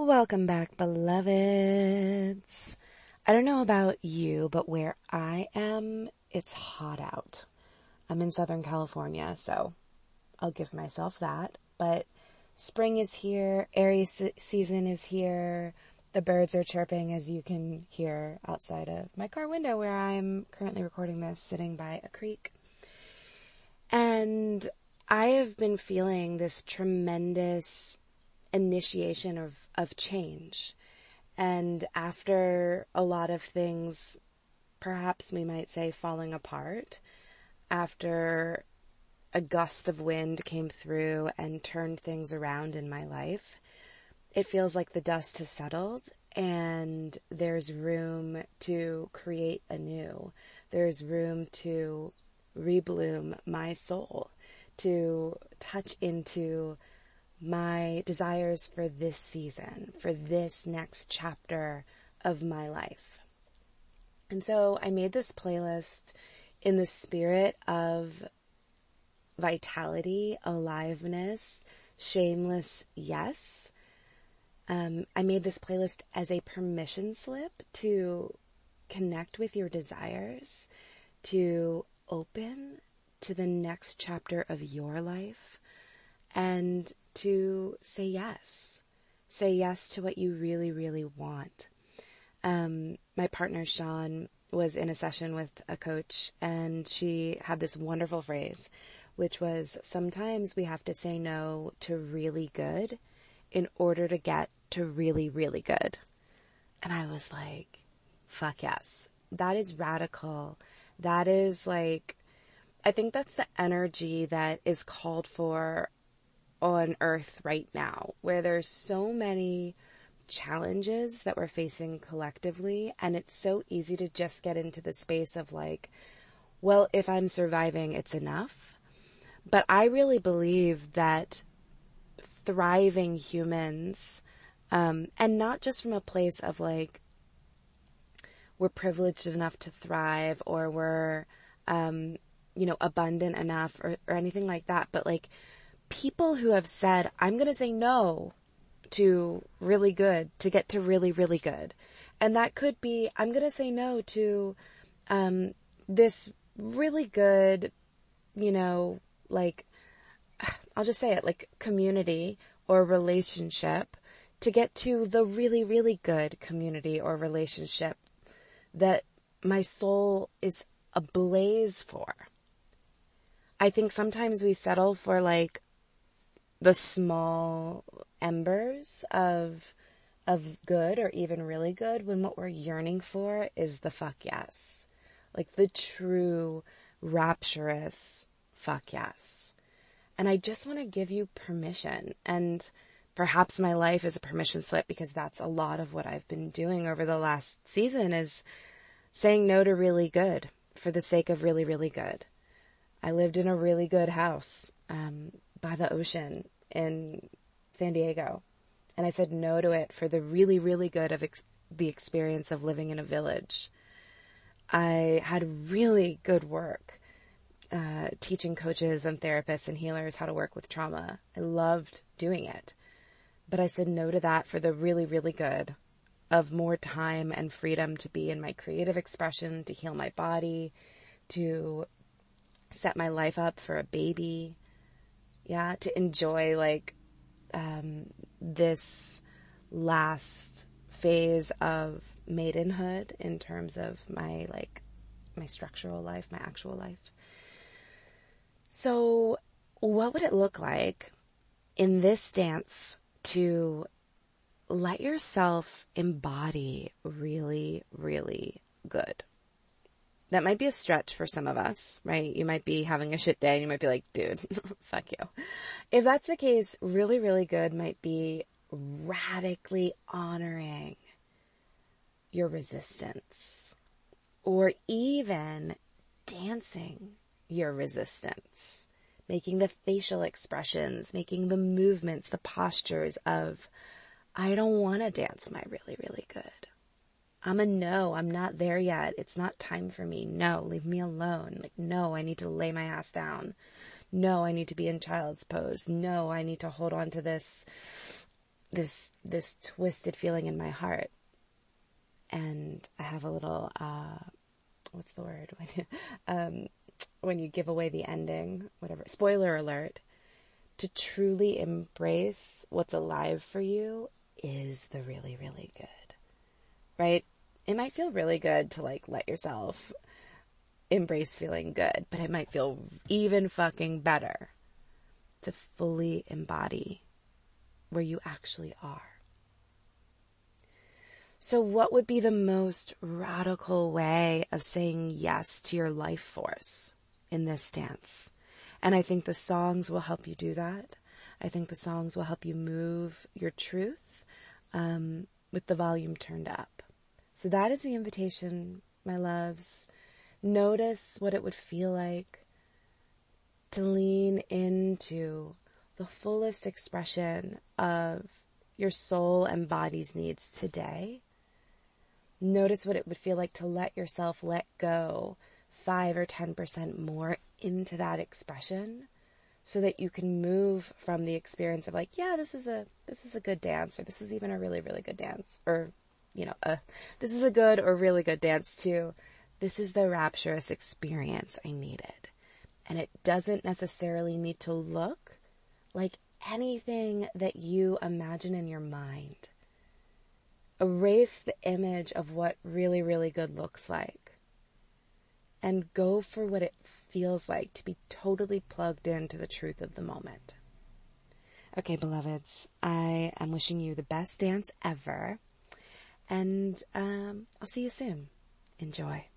Welcome back, beloveds. I don't know about you, but where I am, it's hot out. I'm in Southern California, so I'll give myself that. But spring is here, Aries season is here, the birds are chirping as you can hear outside of my car window where I'm currently recording this sitting by a creek. And I have been feeling this tremendous initiation of, of change. And after a lot of things, perhaps we might say falling apart, after a gust of wind came through and turned things around in my life, it feels like the dust has settled and there's room to create anew. There's room to rebloom my soul, to touch into my desires for this season, for this next chapter of my life. And so I made this playlist in the spirit of vitality, aliveness, shameless yes. Um, I made this playlist as a permission slip to connect with your desires, to open to the next chapter of your life, and to say yes. Say yes to what you really, really want. Um, my partner Seann was in a session with a coach and she had this wonderful phrase, which was sometimes we have to say no to really good in order to get to really, really good. And I was like, fuck yes. That is radical. That is like, I think that's the energy that is called for on earth right now where there's so many challenges that we're facing collectively and it's so easy to just get into the space of like, well, if I'm surviving, it's enough. But I really believe that thriving humans, um, and not just from a place of like, we're privileged enough to thrive or we're, um, you know, abundant enough or, or anything like that, but like people who have said, I'm going to say no to really good to get to really, really good. And that could be, I'm going to say no to, um, this really good, you know, like, I'll just say it, like community or relationship to get to the really, really good community or relationship that my soul is ablaze for. I think sometimes we settle for like the small embers of of good or even really good when what we're yearning for is the fuck yes. Like the true rapturous fuck yes. And I just want to give you permission and perhaps my life is a permission slip because that's a lot of what I've been doing over the last season is saying no to really good for the sake of really, really good. I lived in a really good house. Um, by the ocean in San Diego. And I said no to it for the really, really good of ex- the experience of living in a village. I had really good work uh, teaching coaches and therapists and healers how to work with trauma. I loved doing it. But I said no to that for the really, really good of more time and freedom to be in my creative expression, to heal my body, to set my life up for a baby, yeah, to enjoy like, um, this last phase of maidenhood in terms of my like, my structural life, my actual life. So what would it look like in this dance to let yourself embody really, really good? That might be a stretch for some of us, right? You might be having a shit day and you might be like, dude, fuck you. If that's the case, really, really good might be radically honoring your resistance or even dancing your resistance, making the facial expressions, making the movements, the postures of, I don't want to dance my really, really good. I'm a no, I'm not there yet. It's not time for me. No, leave me alone. Like, no, I need to lay my ass down. No, I need to be in child's pose. No, I need to hold on to this this, this twisted feeling in my heart. And I have a little, uh, what's the word? When, um, when you give away the ending, whatever, spoiler alert, to truly embrace what's alive for you is the really, really good, right? It might feel really good to like let yourself embrace feeling good, but it might feel even fucking better to fully embody where you actually are. So what would be the most radical way of saying yes to your life force in this stance? And I think the songs will help you do that. I think the songs will help you move your truth um, with the volume turned up. So that is the invitation, my loves. Notice what it would feel like to lean into the fullest expression of your soul and body's needs today. Notice what it would feel like to let yourself let go five or 10% more into that expression so that you can move from the experience of like, yeah, this is a, this is a good dance or this is even a really, really good dance or, you know, uh, this is a good or really good dance to this is the rapturous experience I needed. And it doesn't necessarily need to look like anything that you imagine in your mind. Erase the image of what really, really good looks like and go for what it feels like to be totally plugged into the truth of the moment. Okay, beloveds, I am wishing you the best dance ever, and um, I'll see you soon. Enjoy.